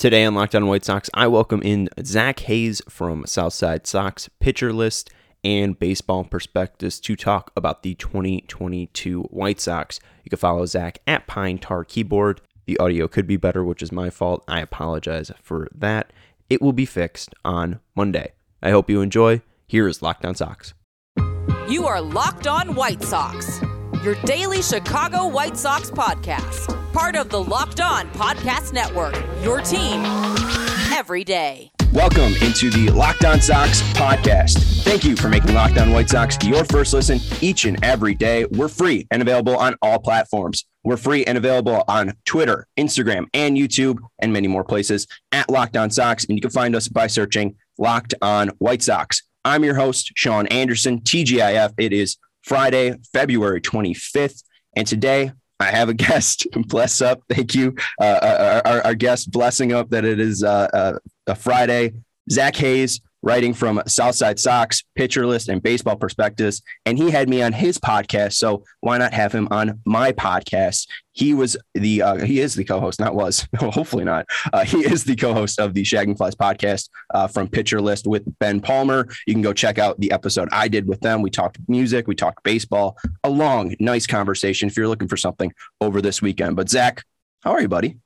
Today on Locked On White Sox, I welcome in Zach Hayes from Southside Sox pitcher list and baseball prospectus to talk about the 2022 White Sox. You can follow Zach at Pine Tar Keyboard. The audio could be better, which is my fault. I apologize for that. It will be fixed on Monday. I hope you enjoy. Here is Locked On Sox. You are Locked On White Sox, your daily Chicago White Sox podcast part of the Locked On Podcast Network. Your team every day. Welcome into the Locked On Sox podcast. Thank you for making Locked On White Sox your first listen each and every day. We're free and available on all platforms. We're free and available on Twitter, Instagram, and YouTube, and many more places at Locked On Sox. And you can find us by searching Locked On White Sox. I'm your host, Sean Anderson, TGIF. It is Friday, February 25th. And today I have a guest. Bless up. Thank you. Uh, our, our, guest blessing up that it is uh, uh, a Friday. Zach Hayes, writing from Southside Sox, pitcher list, and Baseball Prospectus. And he had me on his podcast. So why not have him on my podcast? He was the uh, he is the co-host, not was, hopefully not. Uh, he is the co-host of the Shagging Flies podcast uh, from Pitcher List with Ben Palmer. You can go check out the episode I did with them. We talked music, we talked baseball, a long, nice conversation. If you're looking for something over this weekend, but Zach, how are you, buddy?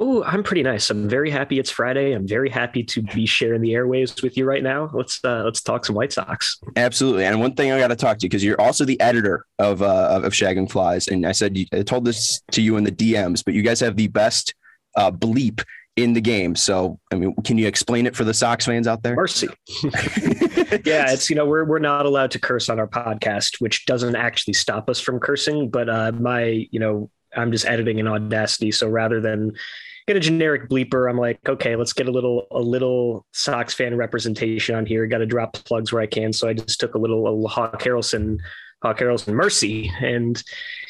Oh, I'm pretty nice. I'm very happy it's Friday. I'm very happy to be sharing the airwaves with you right now. Let's uh, let's talk some White Sox. Absolutely. And one thing I got to talk to you because you're also the editor of uh, of Shagging Flies, and I said I told this to you in the DMs, but you guys have the best uh, bleep in the game. So, I mean, can you explain it for the Sox fans out there? Mercy. yeah, it's you know we're we're not allowed to curse on our podcast, which doesn't actually stop us from cursing. But uh, my you know I'm just editing in Audacity, so rather than get a generic bleeper. I'm like, okay, let's get a little a little Sox fan representation on here. Got to drop plugs where I can. So I just took a little, a little Hawk Harrelson, Hawk Harrelson mercy, and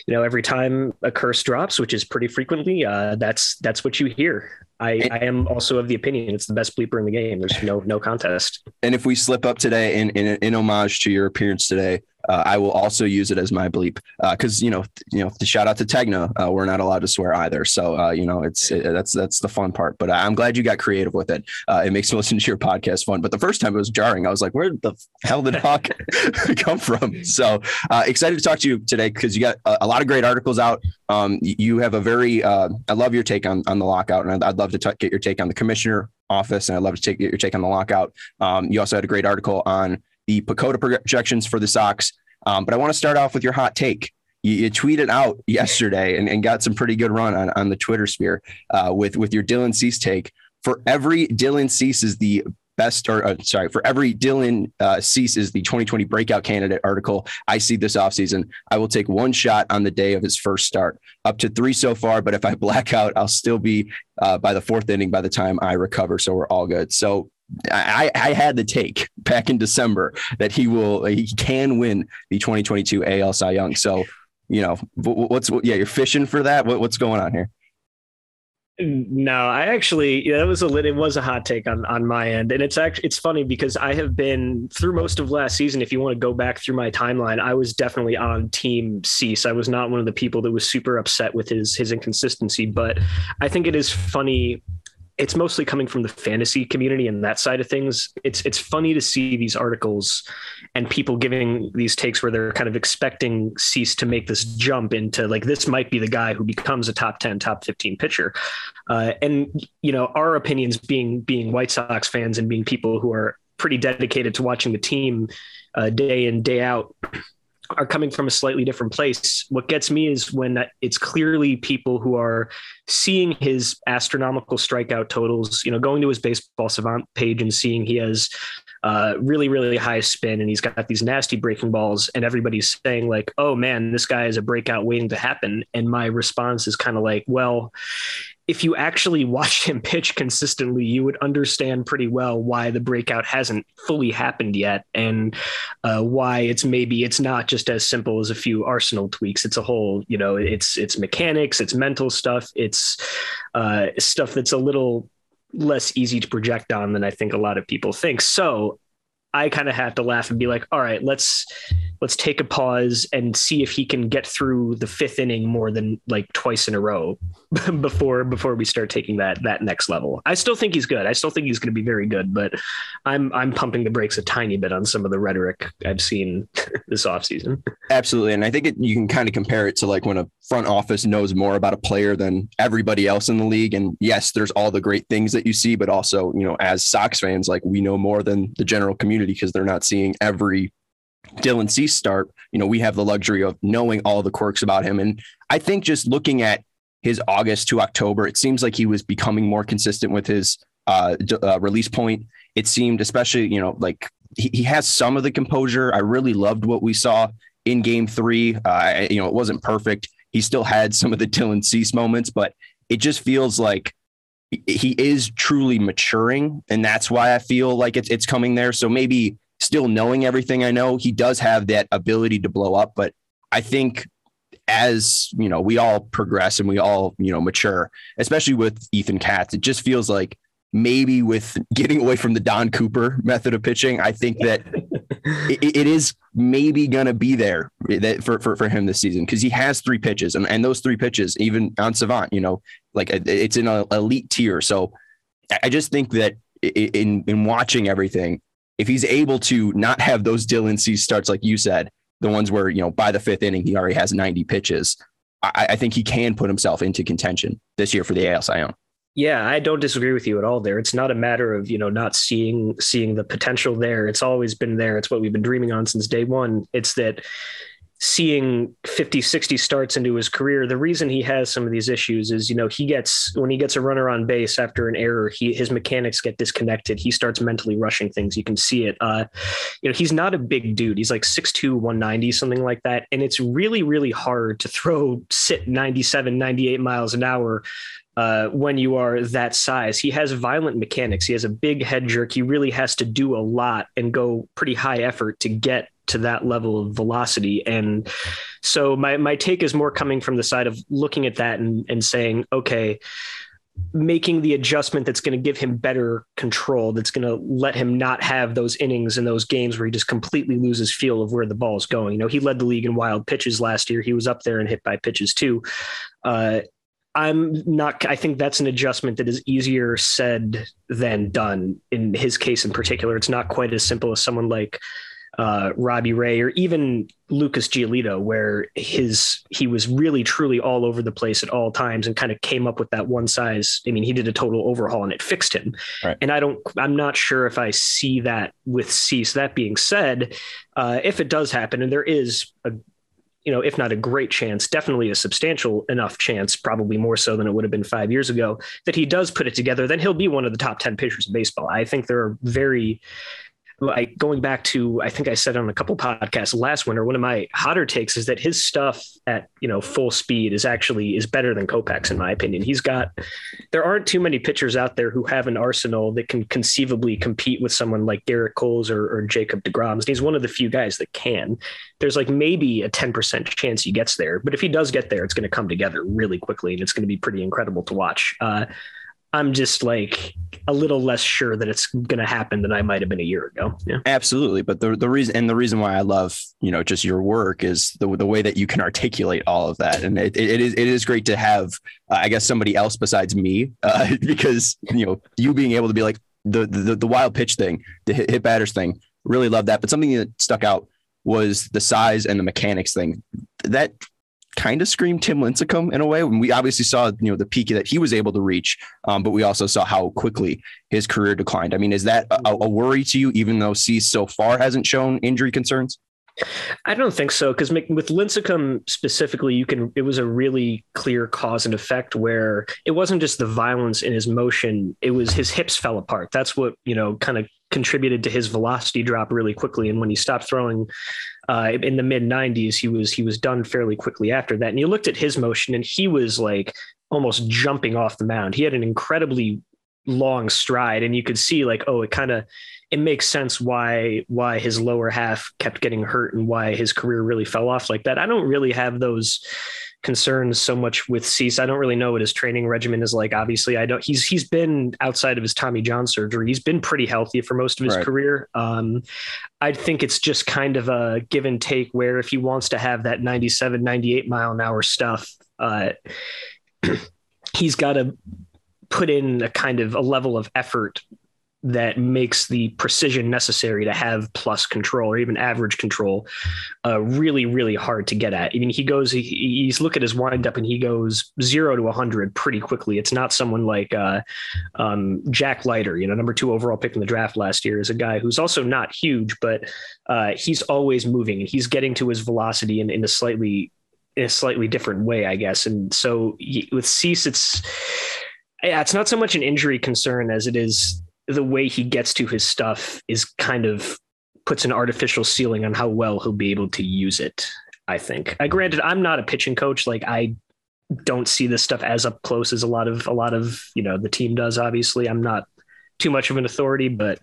you know, every time a curse drops, which is pretty frequently, uh, that's that's what you hear. I, I am also of the opinion it's the best bleeper in the game. There's no no contest. And if we slip up today in in, in homage to your appearance today, uh, I will also use it as my bleep because uh, you know you know the shout out to Tegna, uh, we're not allowed to swear either. So uh, you know it's it, that's that's the fun part. But I'm glad you got creative with it. Uh, it makes listening to your podcast fun. But the first time it was jarring. I was like, where the hell did Hawk come from? So uh, excited to talk to you today because you got a, a, lot of great articles out. Um, you have a very I love your take on on the lockout, and I'd, I'd love to t- get your take on the commissioner office, and I'd love to take, get your take on the lockout. Um, you also had a great article on the PECOTA projections for the Sox. Um, but I want to start off with your hot take. You, you tweeted out yesterday and, and, got some pretty good run on, on the Twitter sphere uh, with, with your Dylan Cease take. For every Dylan Cease is the best, or uh, sorry, for every Dylan uh, Cease is the 2020 breakout candidate article I see this offseason. I will take one shot on the day of his first start, up to three so far. But if I black out, I'll still be uh, by the fourth inning by the time I recover. So we're all good. So I, I had the take back in December that he will he can win the 2022 AL Cy Young. So, you know, what's yeah, you're fishing for that. What, what's going on here? No, I actually that was a it was a hot take on on my end, and it's actually it's funny because I have been through most of last season. If you want to go back through my timeline, I was definitely on Team Cease. I was not one of the people that was super upset with his his inconsistency, but I think it is funny it's mostly coming from the fantasy community and that side of things. It's it's funny to see these articles and people giving these takes where they're kind of expecting Cease to make this jump into like this might be the guy who becomes a top 10, top 15 pitcher. Uh, and you know, our opinions being being White Sox fans and being people who are pretty dedicated to watching the team uh, day in, day out are coming from a slightly different place. What gets me is when it's clearly people who are seeing his astronomical strikeout totals, you know, going to his baseball savant page and seeing he has uh, really, really high spin and he's got these nasty breaking balls, and everybody's saying, like, oh man, this guy is a breakout waiting to happen. And my response is kind of like, well, if you actually watched him pitch consistently, you would understand pretty well why the breakout hasn't fully happened yet, and uh, why it's maybe it's not just as simple as a few arsenal tweaks. It's a whole, you know, it's it's mechanics, it's mental stuff, it's uh, stuff that's a little less easy to project on than I think a lot of people think. So I kind of have to laugh and be like, all right, let's let's take a pause and see if he can get through the fifth inning more than like twice in a row before before we start taking that that next level. I still think he's good. I still think he's going to be very good, but I'm I'm pumping the brakes a tiny bit on some of the rhetoric I've seen this offseason. Absolutely, and I think it, you can kind of compare it to like when a front office knows more about a player than everybody else in the league. And yes, there's all the great things that you see, but also you know as Sox fans, like we know more than the general community because they're not seeing every Dylan Cease start, you know, we have the luxury of knowing all the quirks about him. And I think just looking at his August to October, it seems like he was becoming more consistent with his uh, uh, release point. It seemed, especially, you know, like he, he, has some of the composure. I really loved what we saw in game three. Uh, you know, it wasn't perfect. He still had some of the Dylan Cease moments, but it just feels like he is truly maturing. And that's why I feel like it's, it's coming there. So maybe still knowing everything I know, he does have that ability to blow up. But I think as you know, we all progress and we all you know mature, especially with Ethan Katz, it just feels like maybe with getting away from the Don Cooper method of pitching, I think that it, it is maybe going to be there for, for, for him this season because he has three pitches and, and those three pitches, even on Savant, you know, like it's in an elite tier. So I just think that in, in watching everything, if he's able to not have those Dylan starts, like you said, the ones where, you know, by the fifth inning, he already has 90 pitches, I, I think he can put himself into contention this year for the AL Cy Young. Yeah, I don't disagree with you at all there. It's not a matter of, you know, not seeing seeing the potential there. It's always been there. It's what we've been dreaming on since day one. It's that seeing 50 60 starts into his career the reason he has some of these issues is you know he gets when he gets a runner on base after an error he his mechanics get disconnected he starts mentally rushing things you can see it uh you know he's not a big dude he's like 6'2 190 something like that and it's really really hard to throw sit 97 98 miles an hour uh, when you are that size. He has violent mechanics. He has a big head jerk. He really has to do a lot and go pretty high effort to get to that level of velocity. And so my my take is more coming from the side of looking at that and, and saying, okay, making the adjustment that's going to give him better control, that's going to let him not have those innings and those games where he just completely loses feel of where the ball is going. You know, he led the league in wild pitches last year. He was up there and hit by pitches too. Uh, I'm not, I think that's an adjustment that is easier said than done in his case in particular. It's not quite as simple as someone like uh, Robbie Ray or even Lucas Giolito, where his he was really truly all over the place at all times and kind of came up with that one size. I mean, he did a total overhaul and it fixed him. Right. And I don't, I'm not sure if I see that with Cease. That being said, uh, if it does happen, and there is a you know, if not a great chance, definitely a substantial enough chance, probably more so than it would have been five years ago, that he does put it together, then he'll be one of the top 10 pitchers in baseball. I think there are very like going back to I think I said on a couple podcasts last winter, one of my hotter takes is that his stuff at you know full speed is actually is better than Kopech's in my opinion. He's got there aren't too many pitchers out there who have an arsenal that can conceivably compete with someone like Gerrit Cole's or, or Jacob DeGrom. And he's one of the few guys that can. There's like maybe a 10% chance he gets there, but if he does get there, it's going to come together really quickly and it's going to be pretty incredible to watch. Uh, I'm just like a little less sure that it's going to happen than I might have been a year ago. Yeah, absolutely. But the the reason and the reason why I love you know just your work is the the way that you can articulate all of that, and it, it is it is great to have uh, I guess somebody else besides me uh, because you know you being able to be like the the the wild pitch thing, the hit, hit batters thing, really love that. But something that stuck out was the size and the mechanics thing. That kind of screamed Tim Lincecum in a way. we obviously saw, you know, the peak that he was able to reach, um, but we also saw how quickly his career declined. I mean, is that a, a worry to you, even though Cease so far hasn't shown injury concerns? I don't think so because with Lincecum specifically, you can. It was a really clear cause and effect where it wasn't just the violence in his motion; it was his hips fell apart. That's what you know, kind of contributed to his velocity drop really quickly. And when he stopped throwing uh, in the mid 90s, he was he was done fairly quickly after that. And you looked at his motion, and he was like almost jumping off the mound. He had an incredibly long stride, and you could see like, oh, it kind of it makes sense why why his lower half kept getting hurt and why his career really fell off like that. I don't really have those concerns so much with Cease. I don't really know what his training regimen is like. Obviously, I don't. He's he's been outside of his Tommy John surgery. He's been pretty healthy for most of his right. career. Um, I think it's just kind of a give and take where if he wants to have that 97, 98 mile an hour stuff, uh, he's got to put in a kind of a level of effort that makes the precision necessary to have plus control or even average control uh, really really hard to get at. I mean he goes he, he's look at his windup and he goes zero to 100 pretty quickly. It's not someone like uh, um, jack leiter you know number two overall pick in the draft last year is a guy who's also not huge but uh, he's always moving and he's getting to his velocity in, in a slightly in a slightly different way i guess. And so with cease it's yeah, it's not so much an injury concern as it is the way he gets to his stuff is kind of puts an artificial ceiling on how well he'll be able to use it. I think. I granted, I'm not a pitching coach. Like I don't see this stuff as up close as a lot of a lot of you know the team does. Obviously, I'm not too much of an authority, but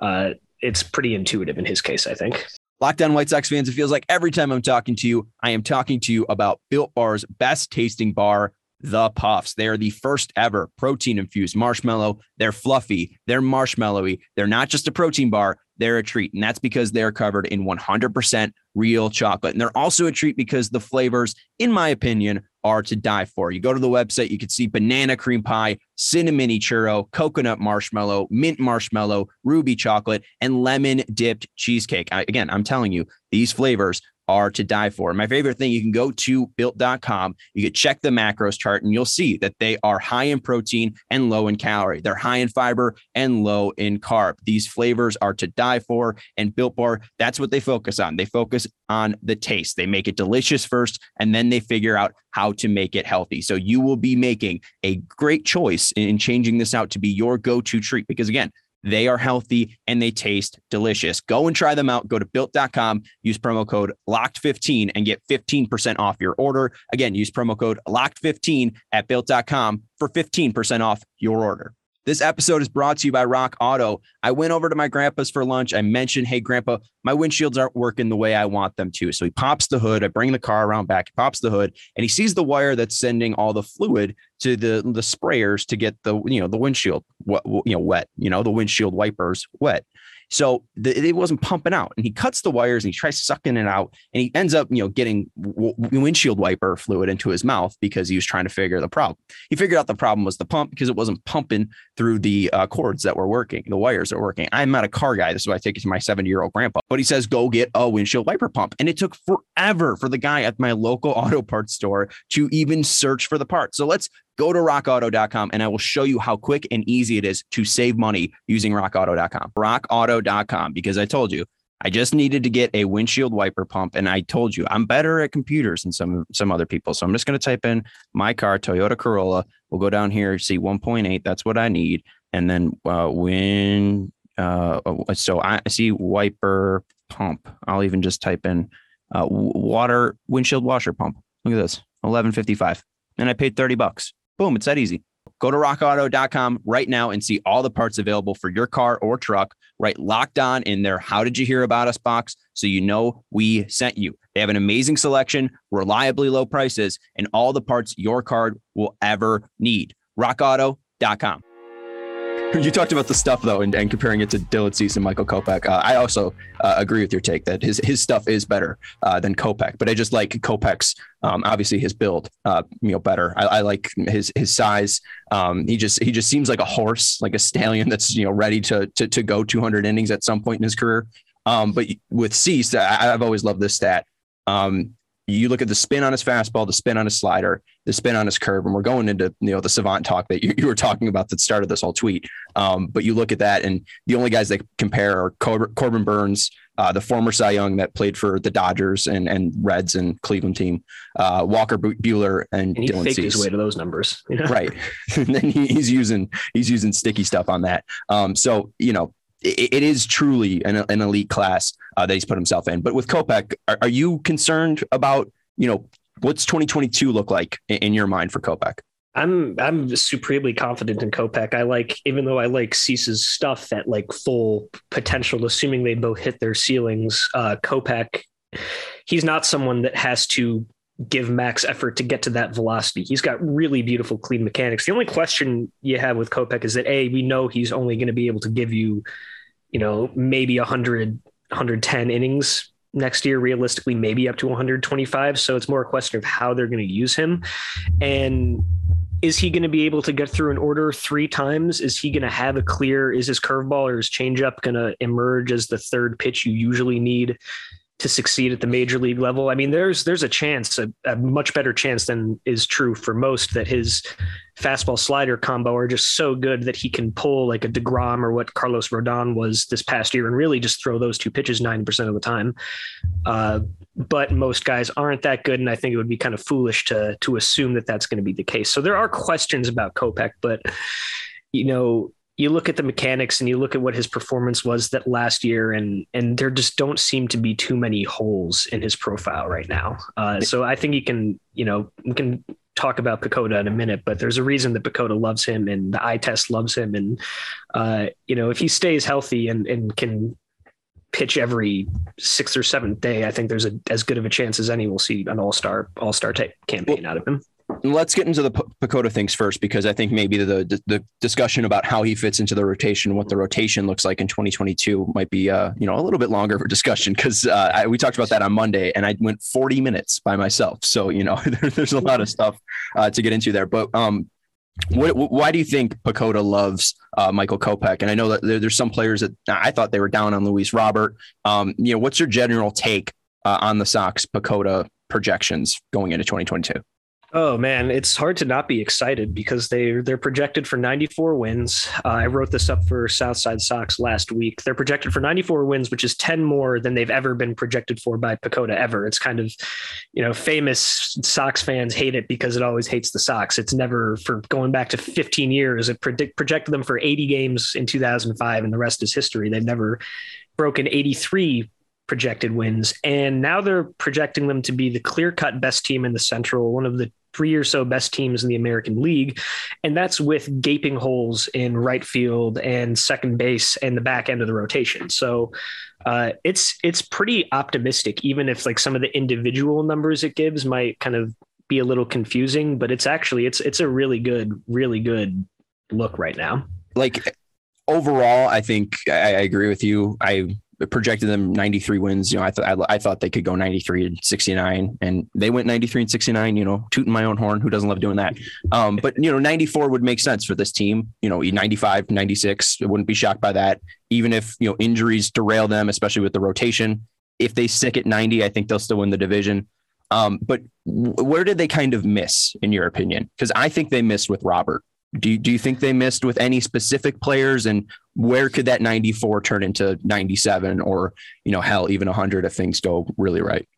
uh, it's pretty intuitive in his case. I think. Locked On White Sox fans, it feels like every time I'm talking to you, I am talking to you about Built Bar's best tasting bar the Puffs. They are the first ever protein infused marshmallow. They're fluffy, they're marshmallowy. They're not just a protein bar, they're a treat. And that's because they're covered in 100% real chocolate. And they're also a treat because the flavors, in my opinion, are to die for. You go to the website, you can see banana cream pie, cinnamon churro, coconut marshmallow, mint marshmallow, ruby chocolate, and lemon dipped cheesecake. I, again, I'm telling you, these flavors are to die for. My favorite thing, you can go to built.com, you can check the macros chart, and you'll see that they are high in protein and low in calorie. They're high in fiber and low in carb. These flavors are to die for. And Built Bar, that's what they focus on. They focus on the taste. They make it delicious first, and then they figure out how to make it healthy. So you will be making a great choice in changing this out to be your go to treat because, again, they are healthy and they taste delicious. Go and try them out. Go to built.com, use promo code locked15 and get 15% off your order. Again, use promo code locked15 at built.com for 15% off your order. This episode is brought to you by Rock Auto. I went over to my grandpa's for lunch. I mentioned, hey, grandpa, my windshields aren't working the way I want them to. So he pops the hood. I bring the car around back. He pops the hood and he sees the wire that's sending all the fluid to the, the sprayers to get the, you know, the windshield, you know, wet, you know, the windshield wipers wet. So the, it wasn't pumping out, and he cuts the wires and he tries sucking it out, and he ends up, you know, getting w- windshield wiper fluid into his mouth because he was trying to figure the problem. He figured out the problem was the pump because it wasn't pumping through the uh, cords that were working, the wires that were working. I'm not a car guy. This is why I take it to my 70 year old grandpa. But he says, go get a windshield wiper pump. And it took forever for the guy at my local auto parts store to even search for the part. So let's go to rockauto.com and I will show you how quick and easy it is to save money using rockauto.com. Rockauto.com, because I told you, I just needed to get a windshield wiper pump. And I told you, I'm better at computers than some, some other people. So I'm just going to type in my car, Toyota Corolla. We'll go down here, see 1.8. That's what I need. And then uh, when, uh, so I see wiper pump. I'll even just type in uh, water windshield washer pump. Look at this, 1155. And I paid 30 bucks. Boom, it's that easy. Go to rockauto.com right now and see all the parts available for your car or truck. Write locked on in there. How did you hear about us box? So you know we sent you. They have an amazing selection, reliably low prices, and all the parts your car will ever need. RockAuto.com. You talked about the stuff though, and, and comparing it to Dylan Cease and Michael Kopech. Uh, I also uh, agree with your take that his his stuff is better uh, than Kopech, but I just like Kopech's um, obviously his build, uh, you know, better. I, I, like his his size. Um, he just he just seems like a horse, like a stallion that's you know ready to to to go 200 innings at some point in his career. Um, but with Cease, I, have always loved this stat. You look at the spin on his fastball, the spin on his slider, the spin on his curve, and we're going into you know the savant talk that you, you were talking about that started this whole tweet. Um, but you look at that, and the only guys that compare are Cor- Corbin Burnes, uh, the former Cy Young that played for the Dodgers and and Reds and Cleveland team, uh, Walker Buehler and, and he Dylan faked Cease. his way to those numbers, you know? right? and then he, he's using he's using sticky stuff on that. Um, so you know it, is truly an, an elite class uh, that he's put himself in. But with Kopech, are, are, you concerned about you know what's 2022 look like in, in your mind for Kopech? I'm I'm supremely confident in Kopech. I like even though I like Cease's stuff at like full potential, assuming they both hit their ceilings. Uh, Kopech, he's not someone that has to give max effort to get to that velocity. He's got really beautiful, clean mechanics. The only question you have with Kopech is that a we know he's only going to be able to give you, you know, maybe 100, 110 innings next year, realistically, maybe up to 125. So it's more a question of how they're going to use him, and is he going to be able to get through an order three times? Is he going to have a clear? Is his curveball or his changeup going to emerge as the third pitch you usually need? To succeed at the major league level. I mean, there's there's a chance, a, a, much better chance than is true for most, that his fastball slider combo are just so good that he can pull like a Degrom or what Carlos Rodon was this past year, and really just throw those two pitches ninety percent of the time. Uh, but most guys aren't that good, and I think it would be kind of foolish to to assume that that's going to be the case. So there are questions about Kopech, but you know you look at the mechanics and you look at what his performance was that last year and and there just don't seem to be too many holes in his profile right now uh, so i think you can you know we can talk about PECOTA in a minute, but there's a reason that PECOTA loves him and the eye test loves him. And, uh, you know, if he stays healthy and, and can pitch every sixth or seventh day, I think there's a, as good of a chance as any we'll see an all-star, all-star type campaign out of him let's get into the PECOTA things first because I think maybe the, the, the discussion about how he fits into the rotation, what the rotation looks like in 2022, might be uh, you know a little bit longer of a discussion because uh, we talked about that on Monday and I went 40 minutes by myself, so you know there, there's a lot of stuff uh, to get into there. But um, what, why do you think PECOTA loves uh, Michael Kopech? And I know that there, there's some players that I thought they were down on Luis Robert. Um, you know, what's your general take uh, on the Sox PECOTA projections going into 2022? Oh man, it's hard to not be excited because they they're projected for 94 wins. Uh, I wrote this up for Southside Sox last week. They're projected for 94 wins, which is 10 more than they've ever been projected for by PECOTA ever. It's kind of, you know, famous Sox fans hate it because it always hates the Sox. It's never for going back to 15 years. It predict, projected them for 80 games in 2005, and the rest is history. They've never broken 83 projected wins. And now they're projecting them to be the clear cut best team in the Central, one of the three or so best teams in the American League. And that's with gaping holes in right field and second base and the back end of the rotation. So uh, it's it's pretty optimistic, even if like some of the individual numbers it gives might kind of be a little confusing, but it's actually it's it's a really good, really good look right now. Like overall, I think I, I agree with you. I projected them 93 wins. You know, I thought I, I, thought they could go 93 and 69, and they went 93 and 69. You know, tooting my own horn. Who doesn't love doing that? Um, but you know, 94 would make sense for this team. You know, 95, 96. I wouldn't be shocked by that. Even if you know injuries derail them, especially with the rotation. If they stick at 90, I think they'll still win the division. Um, but where did they kind of miss, in your opinion? Because I think they missed with Robert. Do you, do you think they missed with any specific players and where could that 94 turn into 97 or, you know, hell, even 100 if things go really right?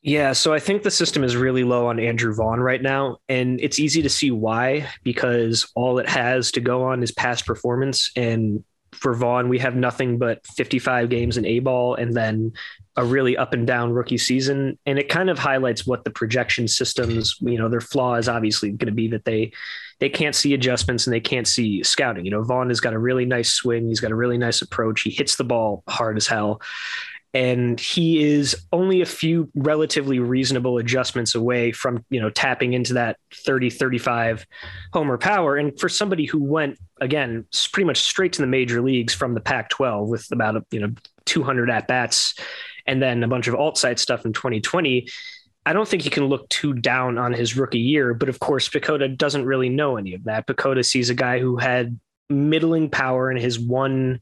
Yeah, so I think the system is really low on Andrew Vaughn right now. And it's easy to see why, because all it has to go on is past performance. And for Vaughn, we have nothing but 55 games in A ball and then a really up and down rookie season. And it kind of highlights what the projection systems, you know, their flaw is obviously going to be that they they can't see adjustments and they can't see scouting. You know, Vaughn has got a really nice swing. He's got a really nice approach. He hits the ball hard as hell. And he is only a few relatively reasonable adjustments away from, you know, tapping into that 30, 35 homer power. And for somebody who went, again, pretty much straight to the major leagues from the Pac 12 with about, you know, 200 at bats and then a bunch of alt site stuff in 2020, I don't think he can look too down on his rookie year, but of course, PECOTA doesn't really know any of that. PECOTA sees a guy who had middling power in his one,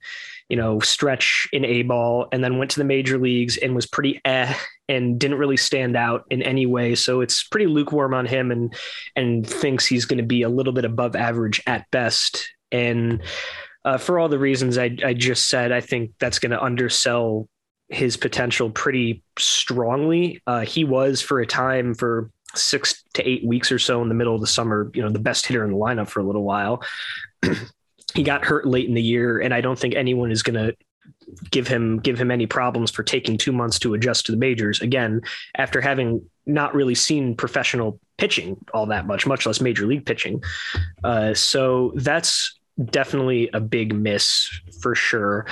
you know, stretch in A ball and then went to the major leagues and was pretty eh and didn't really stand out in any way. So it's pretty lukewarm on him and and thinks he's going to be a little bit above average at best. And uh, for all the reasons I, I just said, I think that's going to undersell his potential pretty strongly. Uh, he was for a time for six to eight weeks or so in the middle of the summer, you know, the best hitter in the lineup for a little while. he got hurt late in the year, and I don't think anyone is going to give him give him any problems for taking two months to adjust to the majors. Again, after having not really seen professional pitching all that much, much less major league pitching. Uh, so that's definitely a big miss for sure.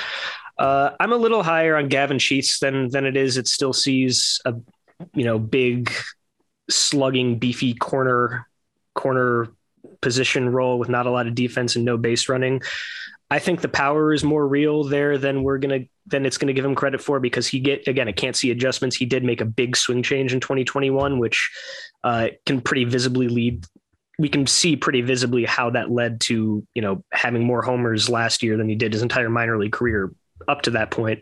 Uh, I'm a little higher on Gavin Sheets than than it is. It still sees a you know big slugging, beefy corner corner position role with not a lot of defense and no base running. I think the power is more real there than we're gonna than it's gonna give him credit for because he get again I can't see adjustments. He did make a big swing change in 2021, which uh, can pretty visibly lead. We can see pretty visibly how that led to you know having more homers last year than he did his entire minor league career up to that point.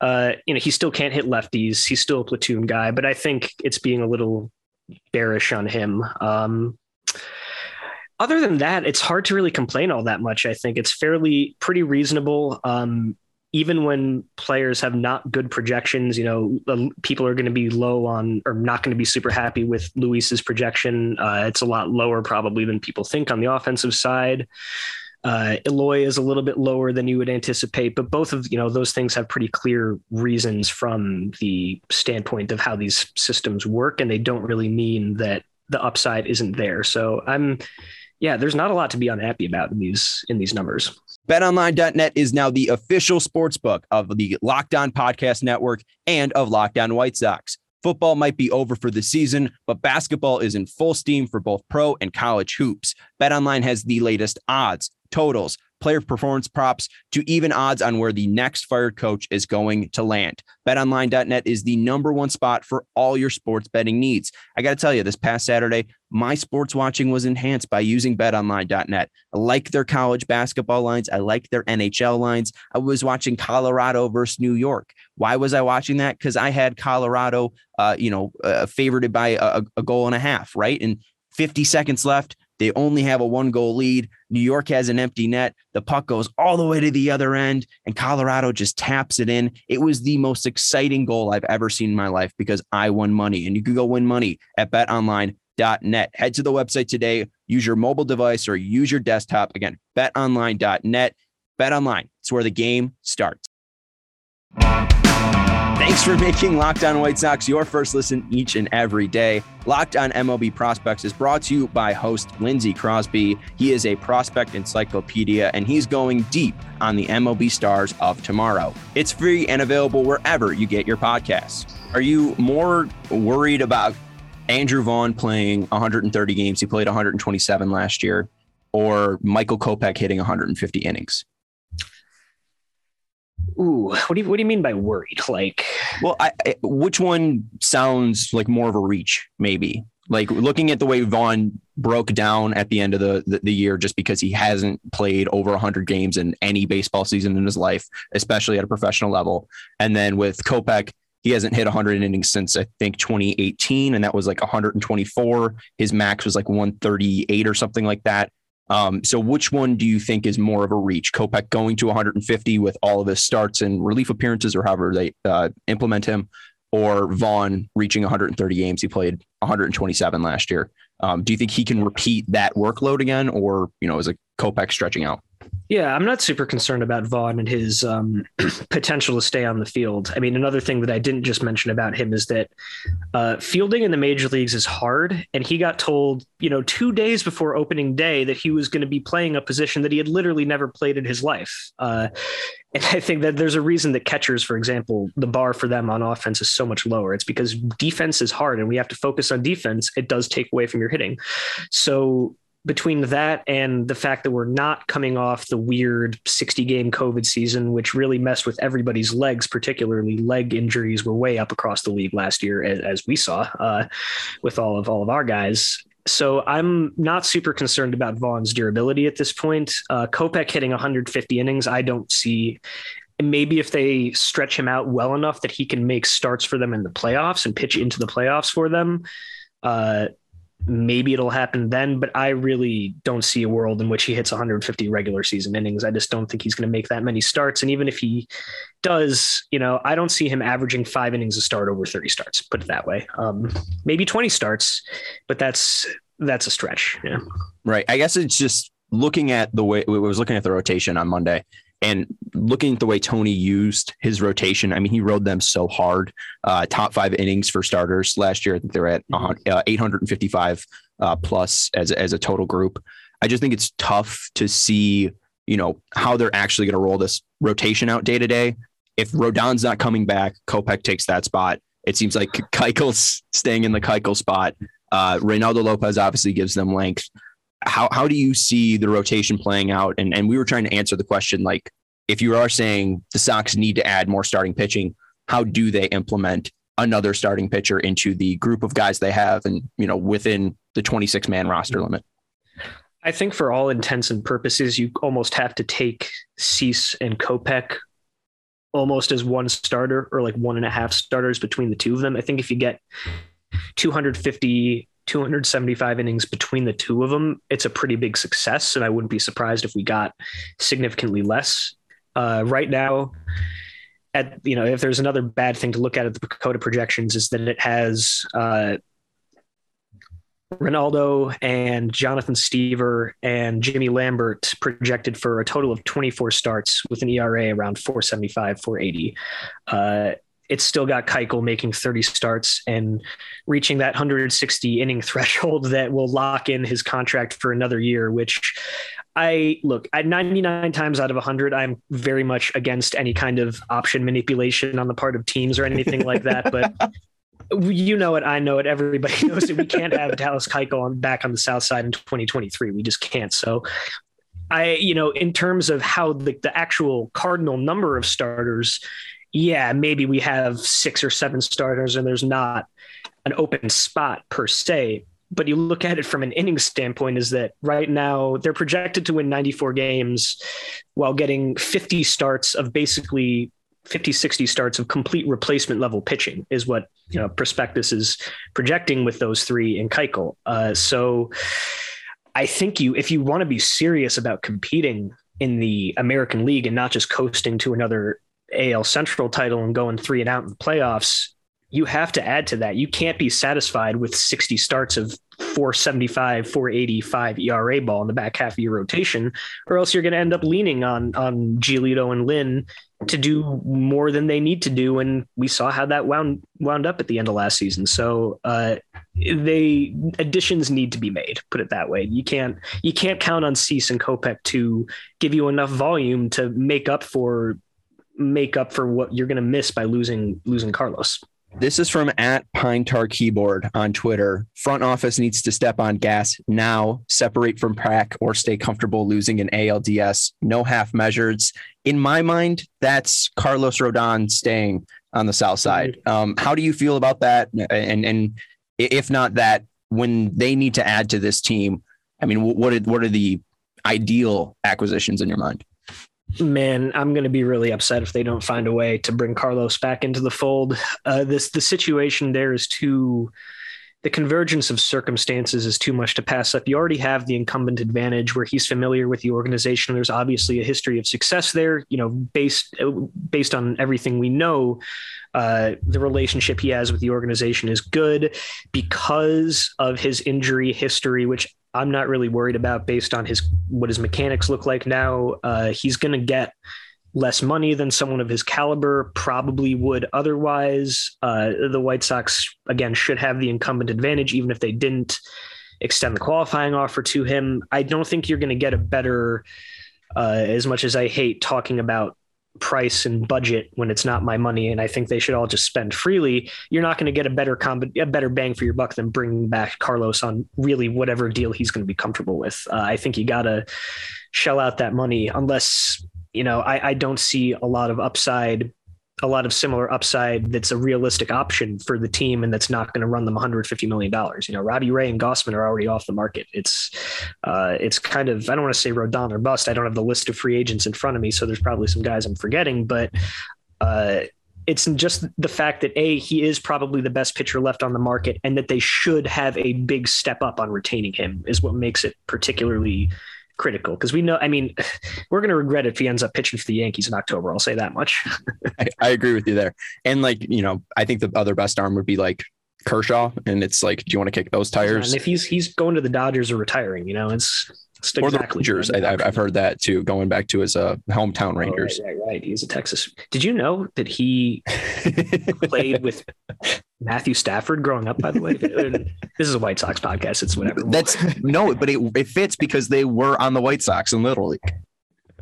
Uh, you know he still can't hit lefties. He's still a platoon guy, but I think it's being a little bearish on him. Um, other than that, it's hard to really complain all that much. I think it's fairly pretty reasonable. Um, even when players have not good projections, you know, people are going to be low on or not going to be super happy with Luis's projection. Uh, it's a lot lower probably than people think on the offensive side. Uh, Eloy is a little bit lower than you would anticipate, but both of you know those things have pretty clear reasons from the standpoint of how these systems work, and they don't really mean that the upside isn't there. So I'm yeah, there's not a lot to be unhappy about in these in these numbers. BetOnline.net is now the official sports book of the Locked On Podcast Network and of Locked On White Sox. Football might be over for the season, but basketball is in full steam for both pro and college hoops. BetOnline has the latest odds, totals, player performance props to even odds on where the next fired coach is going to land. BetOnline.net is the number one spot for all your sports betting needs. I got to tell you, this past Saturday, my sports watching was enhanced by using betonline.net. I like their college basketball lines. I like their NHL lines. I was watching Colorado versus New York. Why was I watching that? Because I had Colorado, uh, you know, uh, favored by a, a goal and a half, right? And 50 seconds left. They only have a one goal lead. New York has an empty net. The puck goes all the way to the other end, and Colorado just taps it in. It was the most exciting goal I've ever seen in my life because I won money. And you can go win money at betonline.net. Head to the website today, use your mobile device or use your desktop. Again, betonline.net. BetOnline, it's where the game starts. Thanks for making Locked On White Sox your first listen each and every day. Locked On MLB Prospects is brought to you by host Lindsey Crosby. He is a prospect encyclopedia and he's going deep on the MLB stars of tomorrow. It's free and available wherever you get your podcasts. Are you more worried about Andrew Vaughn playing 130 games? He played 127 last year, or Michael Kopech hitting 150 innings? Ooh, what do you what do you mean by worried? Like, well, I, I, which one sounds like more of a reach? Maybe like looking at the way Vaughn broke down at the end of the, the, the year, just because he hasn't played over 100 games in any baseball season in his life, especially at a professional level. And then with Kopech, he hasn't hit 100 innings since I think 2018, and that was like 124. His max was like 138 or something like that. Um, so which one do you think is more of a reach? Kopech going to 150 with all of his starts and relief appearances, or however they uh, implement him, or Vaughn reaching 130 games? He played 127 last year. Um, do you think he can repeat that workload again, or you know, is a Kopech stretching out? Yeah, I'm not super concerned about Vaughn and his um, potential to stay on the field. I mean, another thing that I didn't just mention about him is that uh, fielding in the major leagues is hard. And he got told, you know, two days before opening day that he was going to be playing a position that he had literally never played in his life. Uh, and I think that there's a reason that catchers, for example, the bar for them on offense is so much lower. It's because defense is hard and we have to focus on defense. It does take away from your hitting. So between that and the fact that we're not coming off the weird 60 game COVID season, which really messed with everybody's legs, particularly leg injuries were way up across the league last year, as, as we saw uh, with all of all of our guys. So I'm not super concerned about Vaughn's durability at this point. Uh, Kopech hitting 150 innings, I don't see. Maybe if they stretch him out well enough that he can make starts for them in the playoffs and pitch into the playoffs for them, uh, maybe it'll happen then, but I really don't see a world in which he hits 150 regular season innings. I just don't think he's going to make that many starts. And even if he does, you know, I don't see him averaging five innings a start over 30 starts, put it that way. Um, maybe 20 starts, but that's, that's a stretch. Yeah. Right. I guess it's just looking at the way we was looking at the rotation on Monday and looking at the way Tony used his rotation, I mean, he rode them so hard. Uh, top five innings for starters last year. I think they're at uh, 855 uh, plus as, as a total group. I just think it's tough to see, you know, how they're actually going to roll this rotation out day to day. If Rodon's not coming back, Kopech takes that spot. It seems like Keuchel's staying in the Keuchel spot. Uh, Reynaldo Lopez obviously gives them length. How how do you see the rotation playing out? And and we were trying to answer the question like if you are saying the Sox need to add more starting pitching, how do they implement another starting pitcher into the group of guys they have and you know within the 26 man roster limit? I think for all intents and purposes, you almost have to take Cease and Kopech almost as one starter or like one and a half starters between the two of them. I think if you get 250, 275 innings between the two of them, it's a pretty big success. And I wouldn't be surprised if we got significantly less. Uh, right now, at you know, if there's another bad thing to look at at the PECOTA projections is that it has uh, Reynaldo and Jonathan Stiever and Jimmy Lambert projected for a total of 24 starts with an ERA around 475, 480. Uh, it's still got Keuchel making 30 starts and reaching that 160 inning threshold that will lock in his contract for another year, which I look at 99 times out of 100, I'm very much against any kind of option manipulation on the part of teams or anything like that. But you know it, I know it, everybody knows it. We can't have Dallas Keuchel on back on the South Side in 2023. We just can't. So, I, you know, in terms of how the, the actual cardinal number of starters, yeah, maybe we have six or seven starters and there's not an open spot per se. But you look at it from an inning standpoint, is that right now they're projected to win 94 games while getting 50 starts of basically 50, 60 starts of complete replacement level pitching is what you know Prospectus is projecting with those three in Keuchel. Uh, so I think you, if you want to be serious about competing in the American League and not just coasting to another AL Central title and going three and out in the playoffs, you have to add to that. You can't be satisfied with 60 starts of 475, 485 ERA ball in the back half of your rotation, or else you're going to end up leaning on on Giolito and Lynn to do more than they need to do. And we saw how that wound wound up at the end of last season. So uh, they additions need to be made. Put it that way. You can't you can't count on Cease and Kopech to give you enough volume to make up for make up for what you're going to miss by losing losing Carlos. This is from at Pine Tar Keyboard on Twitter. Front office needs to step on gas now, separate from Prack, or stay comfortable losing an ALDS. No half measures. In my mind, that's Carlos Rodon staying on the south side. Mm-hmm. Um, how do you feel about that? And and if not that, when they need to add to this team, I mean, what are, what are the ideal acquisitions in your mind? Man, I'm going to be really upset if they don't find a way to bring Carlos back into the fold. Uh, this the situation there is too. The convergence of circumstances is too much to pass up. You already have the incumbent advantage where he's familiar with the organization. There's obviously a history of success there. You know, based based on everything we know, uh, the relationship he has with the organization is good because of his injury history, which I'm not really worried about based on his what his mechanics look like now. Uh, he's going to get less money than someone of his caliber probably would otherwise. Uh, the White Sox again should have the incumbent advantage, even if they didn't extend the qualifying offer to him. I don't think you're going to get a better. Uh, as much as I hate talking about price and budget when it's not my money and I think they should all just spend freely, you're not going to get a better comb- a better bang for your buck than bringing back Carlos on really whatever deal he's going to be comfortable with. Uh, I think you got to shell out that money unless, you know, I, I don't see a lot of upside a lot of similar upside that's a realistic option for the team and that's not going to run them 150 million dollars. You know, Robbie Ray and Gausman are already off the market. It's uh, it's kind of I don't want to say Rodon or bust. I don't have the list of free agents in front of me, so there's probably some guys I'm forgetting, but uh, it's just the fact that a he is probably the best pitcher left on the market, and that they should have a big step up on retaining him is what makes it particularly critical because we know. I mean, we're going to regret it if he ends up pitching for the Yankees in October. I'll say that much. I, I, agree with you there. And like you know, I think the other best arm would be like Kershaw, and it's like, do you want to kick those tires? And if he's he's going to the Dodgers or retiring, you know, it's Exactly or the Rangers. I, have heard that too, going back to his uh, hometown Rangers. Oh, right, right, right, He's a Texas. Did you know that he played with Matthew Stafford growing up? By the way, this is a White Sox podcast. It's whatever. That's no, but it, it fits because they were on the White Sox in Little League.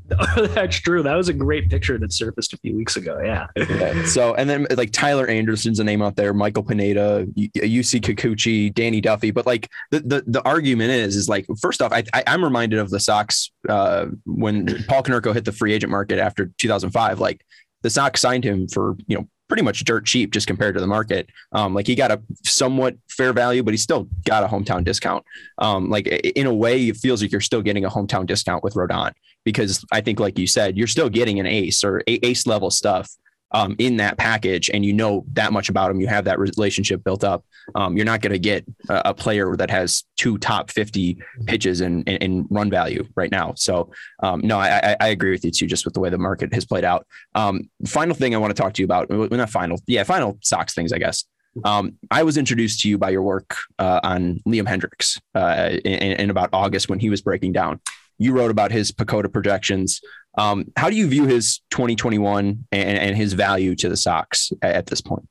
that's true. That was a great picture that surfaced a few weeks ago. Yeah. yeah. So, and then like Tyler Anderson's a name out there, Michael Pineda, Yusei Kikuchi, Danny Duffy. But like the, the, the argument is, is like, first off, I, I, am reminded of the Sox uh, when Paul Konerko hit the free agent market after 2005. Like the Sox signed him for, you know, pretty much dirt cheap just compared to the market. Um, like he got a somewhat fair value, but he still got a hometown discount. Um, like in a way, it feels like you're still getting a hometown discount with Rodon because I think, like you said, you're still getting an ace or ace level stuff um, in that package, and you know that much about him. You have that relationship built up. Um, you're not going to get a, a, player that has two top 50 pitches in, in, in run value right now. So, um, no, I, I, agree with you too, just with the way the market has played out. Um, final thing I want to talk to you about, well, not final, yeah, final Sox things, I guess. Um, I was introduced to you by your work uh, on Liam Hendriks uh, in, in, about August when he was breaking down. You wrote about his PECOTA projections. Um, how do you view his 2021 and, and his value to the Sox at, at this point?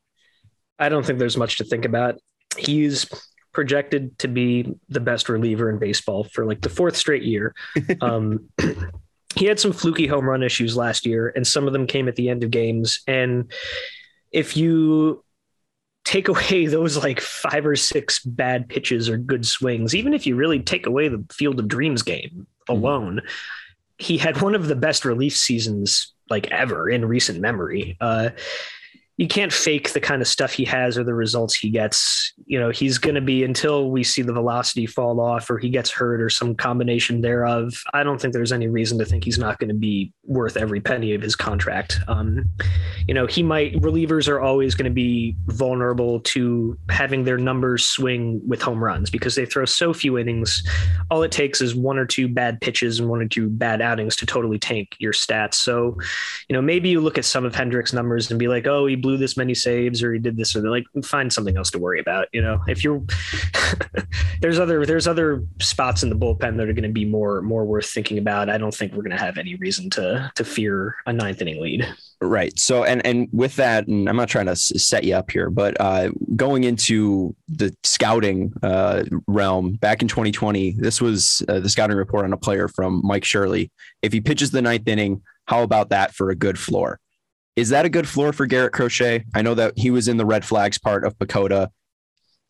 I don't think there's much to think about. He's projected to be the best reliever in baseball for like the fourth straight year. Um, he had some fluky home run issues last year, and some of them came at the end of games. And if you take away those like five or six bad pitches or good swings, even if you really take away the Field of Dreams game mm-hmm. alone, mm-hmm. He had one of the best relief seasons like ever in recent memory. Uh, you can't fake the kind of stuff he has or the results he gets. You know, he's going to be until we see the velocity fall off or he gets hurt or some combination thereof. I don't think there's any reason to think he's not going to be worth every penny of his contract. Um, you know, he might, relievers are always going to be vulnerable to having their numbers swing with home runs because they throw so few innings. All it takes is one or two bad pitches and one or two bad outings to totally tank your stats. So, you know, maybe you look at some of Hendriks' numbers and be like, oh, he blew this many saves or he did this or like find something else to worry about. You know, if you're there's other there's other spots in the bullpen that are going to be more more worth thinking about. I don't think we're going to have any reason to to fear a ninth inning lead. Right. So, and and with that, and I'm not trying to set you up here, but uh, going into the scouting uh, realm back in 2020, this was uh, the scouting report on a player from Mike Shirley. If he pitches the ninth inning, how about that for a good floor? Is that a good floor for Garrett Crochet? I know that he was in the red flags part of PECOTA.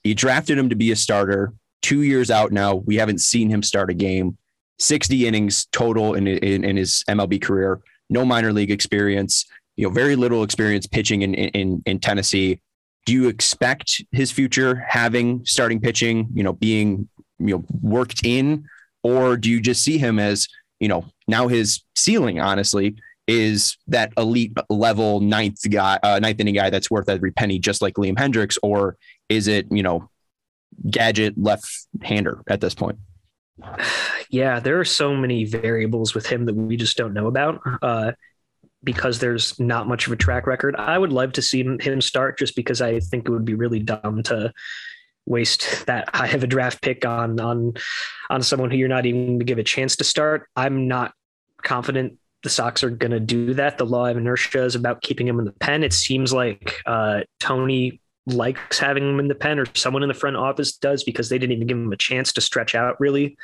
You drafted him to be a starter. Two years out now, we haven't seen him start a game. 60 innings total in, in, in his MLB career. No minor league experience. You know, very little experience pitching in, in, in Tennessee. Do you expect his future having starting pitching, you know, being you know worked in, or do you just see him as you know now his ceiling honestly is that elite level ninth guy, uh, ninth inning guy that's worth every penny, just like Liam Hendriks, or is it you know gadget left hander at this point? Yeah, there are so many variables with him that we just don't know about. Uh, because there's not much of a track record. I would love to see him start just because I think it would be really dumb to waste that high of a draft pick on on on someone who you're not even going to give a chance to start. I'm not confident the Sox are going to do that. The law of inertia is about keeping him in the pen. It seems like uh, Tony likes having him in the pen, or someone in the front office does, because they didn't even give him a chance to stretch out really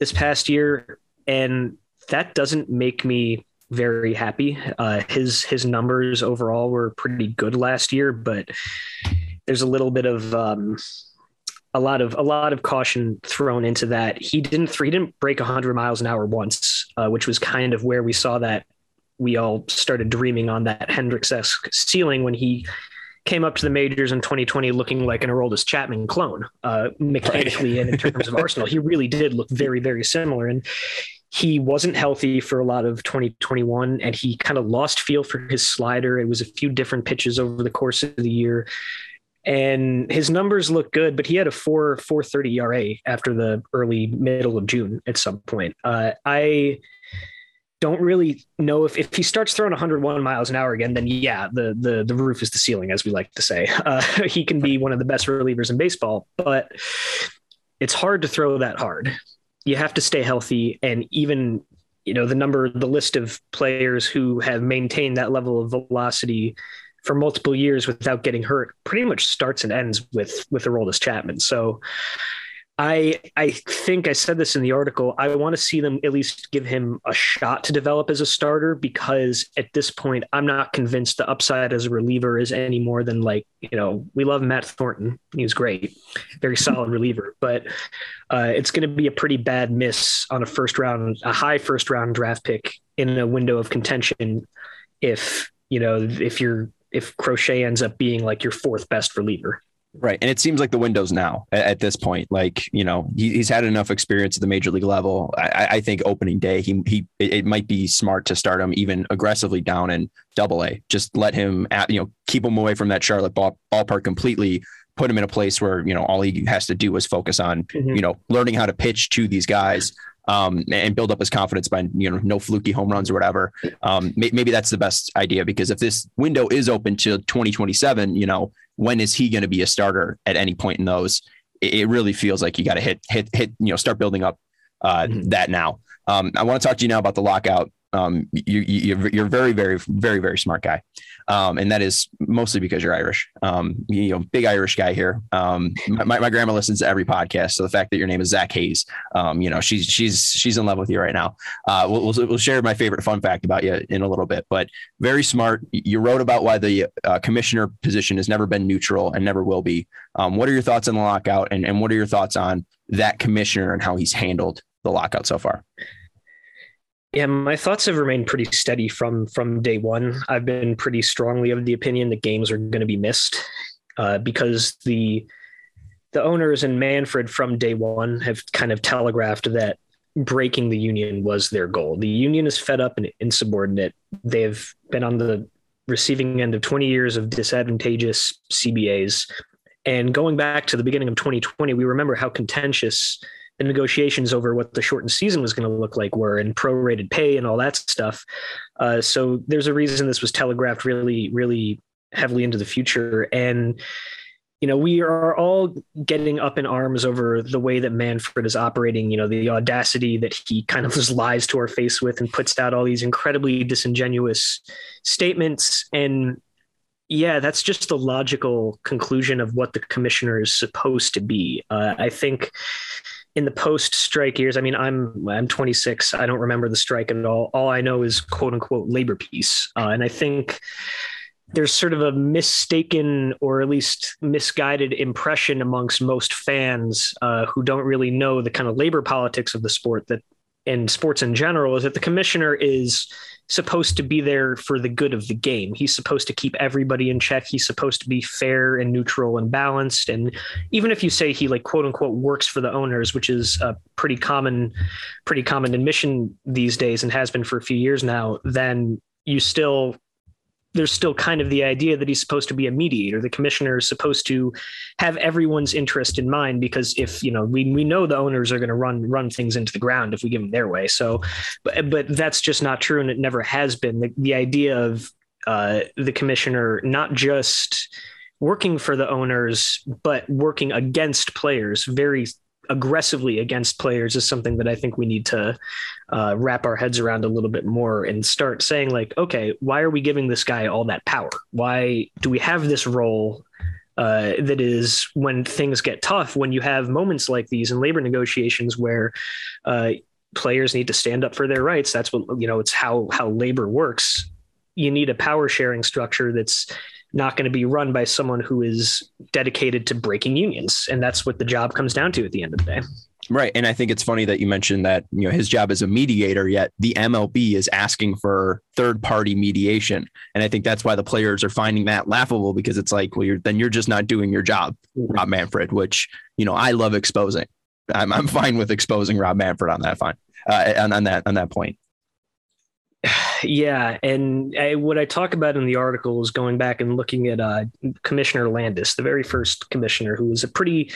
this past year, and that doesn't make me very happy. Uh, his his numbers overall were pretty good last year, but there's a little bit of um, a lot of a lot of caution thrown into that. He didn't he didn't break 100 miles an hour once, uh, which was kind of where we saw that we all started dreaming on that Hendriks esque ceiling when he came up to the majors in 2020 looking like an Aroldis Chapman clone, uh, mechanically right. and in terms of arsenal. He really did look very, very similar. And he wasn't healthy for a lot of 2021 and he kind of lost feel for his slider. It was a few different pitches over the course of the year and his numbers look good, but he had a four four thirty ERA after the early middle of June at some point. Uh, I don't really know if, if he starts throwing 101 miles an hour again, then yeah, the the the roof is the ceiling, as we like to say. Uh, he can be one of the best relievers in baseball, but it's hard to throw that hard. You have to stay healthy, and even you know the number, the list of players who have maintained that level of velocity for multiple years without getting hurt pretty much starts and ends with with Aroldis Chapman. So I I think I said this in the article. I want to see them at least give him a shot to develop as a starter because at this point I'm not convinced the upside as a reliever is any more than like you know we love Matt Thornton. He was great, very solid reliever, but uh, it's going to be a pretty bad miss on a first round, a high first round draft pick in a window of contention if you know if you're if Crochet ends up being like your fourth best reliever. Right. And it seems like the window's now at, at this point. Like, you know, he, he's had enough experience at the major league level. I, I think opening day, he, he, it might be smart to start him even aggressively down in double A. Just let him, at, you know, keep him away from that Charlotte ball, ballpark completely, put him in a place where, you know, all he has to do is focus on, mm-hmm. you know, learning how to pitch to these guys. Um, and build up his confidence by you know no fluky home runs or whatever. Um, maybe that's the best idea because if this window is open to 2027, you know when is he going to be a starter at any point in those? It, it really feels like you got to hit, hit, hit, you know, start building up uh, mm-hmm. that now. Um, I want to talk to you now about the lockout. Um, you, you, you're very, very, very, very smart guy. Um, and that is mostly because you're Irish. Um, you know, big Irish guy here. Um, my, my grandma listens to every podcast, so the fact that your name is Zach Hayes, um, you know, she's she's she's in love with you right now. Uh, we'll, we'll, we'll share my favorite fun fact about you in a little bit, but very smart. You wrote about why the uh, commissioner position has never been neutral and never will be. Um, what are your thoughts on the lockout, and and what are your thoughts on that commissioner and how he's handled the lockout so far? Yeah, my thoughts have remained pretty steady from from day one. I've been pretty strongly of the opinion that games are going to be missed uh, because the the owners and Manfred from day one have kind of telegraphed that breaking the union was their goal. The union is fed up and insubordinate. They've been on the receiving end of 20 years of disadvantageous CBAs. And going back to the beginning of 2020, we remember how contentious the negotiations over what the shortened season was going to look like were and prorated pay and all that stuff. Uh, so there's a reason this was telegraphed really, really heavily into the future. And, you know, we are all getting up in arms over the way that Manfred is operating, you know, the audacity that he kind of just lies to our face with and puts out all these incredibly disingenuous statements. And yeah, that's just the logical conclusion of what the commissioner is supposed to be. Uh, I think in the post strike years, I mean, I'm I'm 26. I don't remember the strike at all. All I know is quote unquote labor peace, uh, and I think there's sort of a mistaken or at least misguided impression amongst most fans uh, who don't really know the kind of labor politics of the sport that in sports in general is that the commissioner is supposed to be there for the good of the game. He's supposed to keep everybody in check. He's supposed to be fair and neutral and balanced. And even if you say he like quote unquote works for the owners, which is a pretty common, pretty common admission these days and has been for a few years now, then you still there's still kind of the idea that he's supposed to be a mediator. The commissioner is supposed to have everyone's interest in mind because if you know we we know the owners are going to run run things into the ground if we give them their way. So, but but that's just not true, and it never has been. The, the idea of uh, the commissioner not just working for the owners but working against players very aggressively against players is something that I think we need to uh, wrap our heads around a little bit more and start saying like, okay, why are we giving this guy all that power? Why do we have this role uh, that is when things get tough, when you have moments like these in labor negotiations where uh, players need to stand up for their rights. That's what you know. It's how how labor works. You need a power sharing structure that's not going to be run by someone who is dedicated to breaking unions. And that's what the job comes down to at the end of the day. Right. And I think it's funny that you mentioned that, you know, his job as a mediator, yet the MLB is asking for third party mediation. And I think that's why the players are finding that laughable because it's like, well, you're then you're just not doing your job, Rob Manfred, which, you know, I love exposing. I'm, I'm fine with exposing Rob Manfred on that fine uh, on, on that on that point. Yeah, and I, what I talk about in the article is going back and looking at uh, Commissioner Landis, the very first commissioner, who was a pretty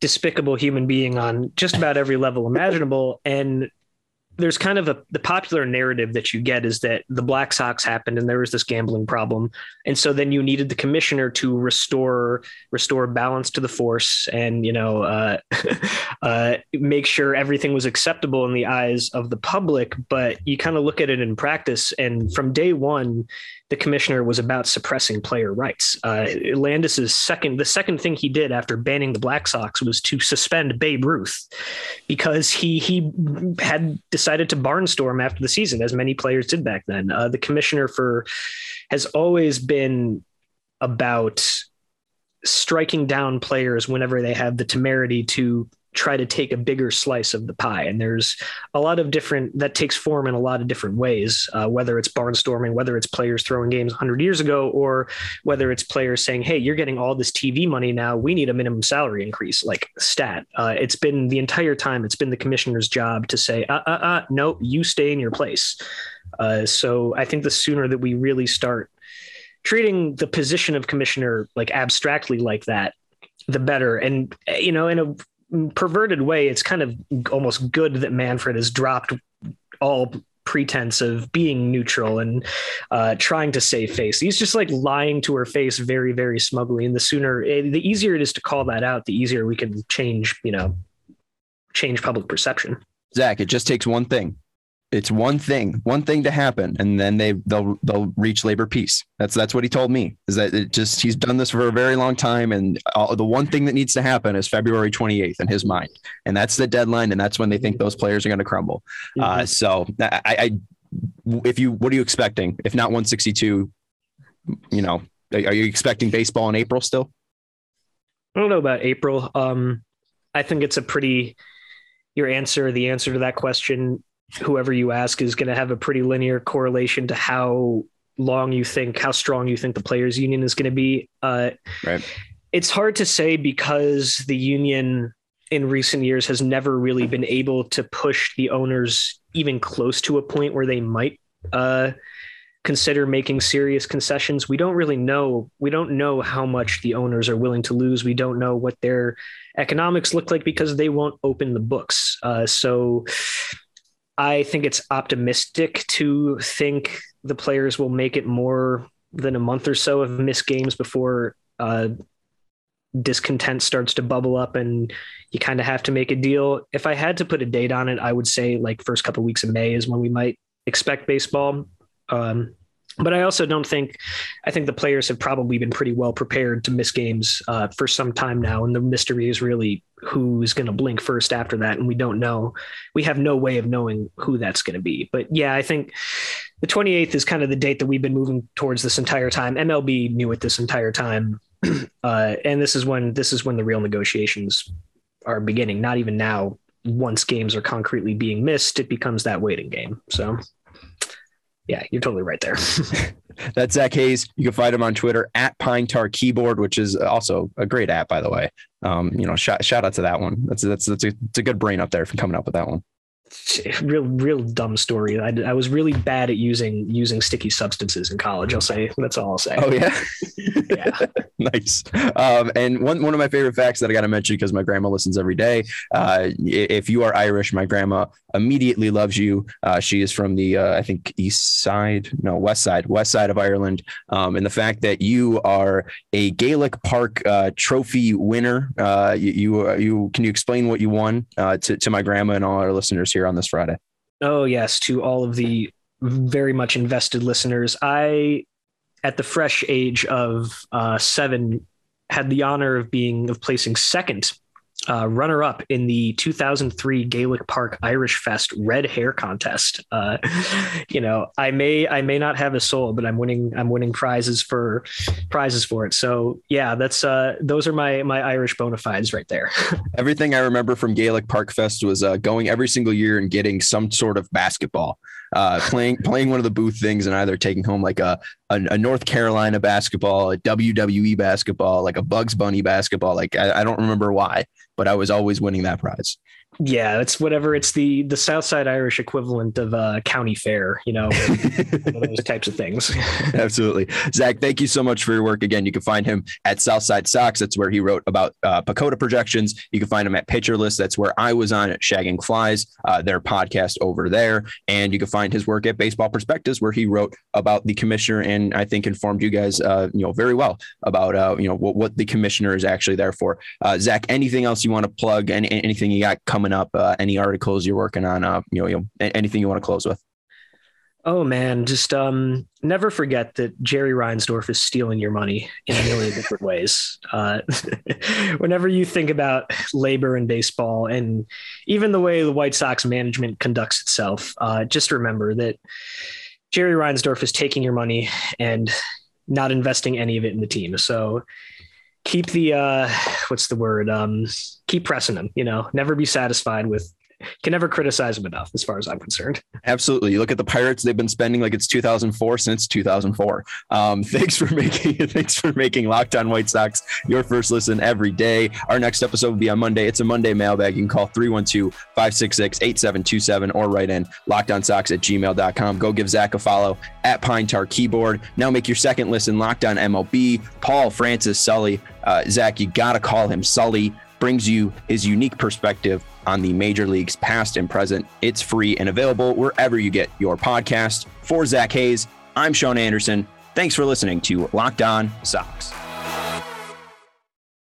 despicable human being on just about every level imaginable. And there's kind of a the popular narrative that you get is that the Black Sox happened and there was this gambling problem, and so then you needed the commissioner to restore restore balance to the force and you know uh, uh, make sure everything was acceptable in the eyes of the public. But you kind of look at it in practice, and from day one, the commissioner was about suppressing player rights. Uh, Landis's second, the second thing he did after banning the Black Sox was to suspend Babe Ruth because he he had decided to barnstorm after the season, as many players did back then. Uh, the commissioner for has always been about striking down players whenever they have the temerity to try to take a bigger slice of the pie. And there's a lot of different that takes form in a lot of different ways, uh, whether it's barnstorming, whether it's players throwing games 100 years ago, or whether it's players saying, Hey, you're getting all this TV money now. We need a minimum salary increase, like stat. Uh, it's been the entire time, it's been the commissioner's job to say, uh, uh, uh, no, you stay in your place. Uh, so I think the sooner that we really start treating the position of commissioner like abstractly like that, the better. And, you know, in a perverted way, it's kind of almost good that Manfred has dropped all pretense of being neutral and uh, trying to save face. He's just like lying to her face very, very smugly. And the sooner, eh, the easier it is to call that out, the easier we can change, you know, change public perception. Zach, it just takes one thing it's one thing, one thing to happen, and then they they'll they'll reach labor peace. That's that's what he told me. Is that it just he's done this for a very long time, and all, the one thing that needs to happen is February 28th in his mind, and that's the deadline, and that's when they think those players are going to crumble. Uh, mm-hmm. Uh, so I, I, if you, what are you expecting? If not 162, you know, are you expecting baseball in April still? I don't know about April. Um, I think it's a pretty your answer, the answer to that question whoever you ask is going to have a pretty linear correlation to how long you think, how strong you think the players' union is going to be. Uh, right. It's hard to say because the union in recent years has never really been able to push the owners even close to a point where they might uh, consider making serious concessions. We don't really know. We don't know how much the owners are willing to lose. We don't know what their economics look like because they won't open the books. Uh, so I think it's optimistic to think the players will make it more than a month or so of missed games before uh, discontent starts to bubble up and you kind of have to make a deal. If I had to put a date on it, I would say like first couple of weeks of May is when we might expect baseball. Um, but I also don't think I think the players have probably been pretty well prepared to miss games uh, for some time now, and the mystery is really who's going to blink first after that, and we don't know. We have no way of knowing who that's going to be. But yeah, I think the 28th is kind of the date that we've been moving towards this entire time. MLB knew it this entire time, uh, and this is when this is when the real negotiations are beginning. Not even now. Once games are concretely being missed, it becomes that waiting game. So yeah, you're totally right there. That's Zach Hayes. You can find him on Twitter at Pine Tar Keyboard, which is also a great app, by the way. Um, you know, shout, shout out to that one. That's that's that's a, it's a good brain up there for coming up with that one real real dumb story. I, I was really bad at using using sticky substances in college. I'll say that's all I'll say. Oh yeah, yeah, nice. Um, and one one of my favorite facts that I got to mention because my grandma listens every day. Uh, if you are Irish, my grandma immediately loves you. Uh, she is from the uh, I think east side, no west side, west side of Ireland. Um, and the fact that you are a Gaelic Park uh, trophy winner, uh, you, you, you can you explain what you won uh, to to my grandma and all our listeners here on this Friday. Oh, yes. To all of the very much invested listeners, I, at the fresh age of uh, seven, had the honor of being, of placing second uh, runner up in the 2003 Gaelic Park Irish Fest Red Hair Contest. Uh, you know, I may I may not have a soul, but I'm winning I'm winning prizes for prizes for it. So yeah, that's uh, those are my my Irish bona fides right there. Everything I remember from Gaelic Park Fest was uh, going every single year and getting some sort of basketball uh, playing playing one of the booth things and either taking home like a, a, a North Carolina basketball, a WWE basketball, like a Bugs Bunny basketball. Like I, I, don't remember why, but I was always winning that prize. Yeah, it's whatever. It's the the Southside Irish equivalent of uh, county fair, you know, those types of things. Absolutely, Zach. Thank you so much for your work. Again, you can find him at South Side Sox. That's where he wrote about uh, projections. You can find him at Pitcher List. That's where I was on at Shagging Flies, uh, their podcast over there. And you can find his work at Baseball Prospectus, where he wrote about the commissioner and I think informed you guys, uh, you know, very well about uh, you know what, what the commissioner is actually there for. Uh, Zach, anything else you want to plug? and anything you got coming up? Uh, any articles you're working on? Uh, you know, you know, anything you want to close with? Oh man, just um, never forget that Jerry Reinsdorf is stealing your money in a million different ways. Uh, whenever you think about labor in baseball and even the way the White Sox management conducts itself, uh, just remember that Jerry Reinsdorf is taking your money and not investing any of it in the team. So keep the uh, what's the word? Um, keep pressing them You know, never be satisfied with can never criticize him enough, as far as I'm concerned. Absolutely. You look at the Pirates; they've been spending like it's 2004 since 2004. Um, thanks for making thanks for making Locked On White Sox your first listen every day. Our next episode will be on Monday. It's a Monday mailbag. You can call 312-566-8727 or write in lockedonsox at gmail.com. Go give Zach a follow at Pine Tar Keyboard. Now make your second listen Locked On MLB. Paul Francis Sully. Uh, Zach, you got to call him Sully brings you his unique perspective on the major leagues past and present. It's free and available wherever you get your podcast. For Zach Hayes, I'm Sean Anderson. Thanks for listening to Locked On Sox.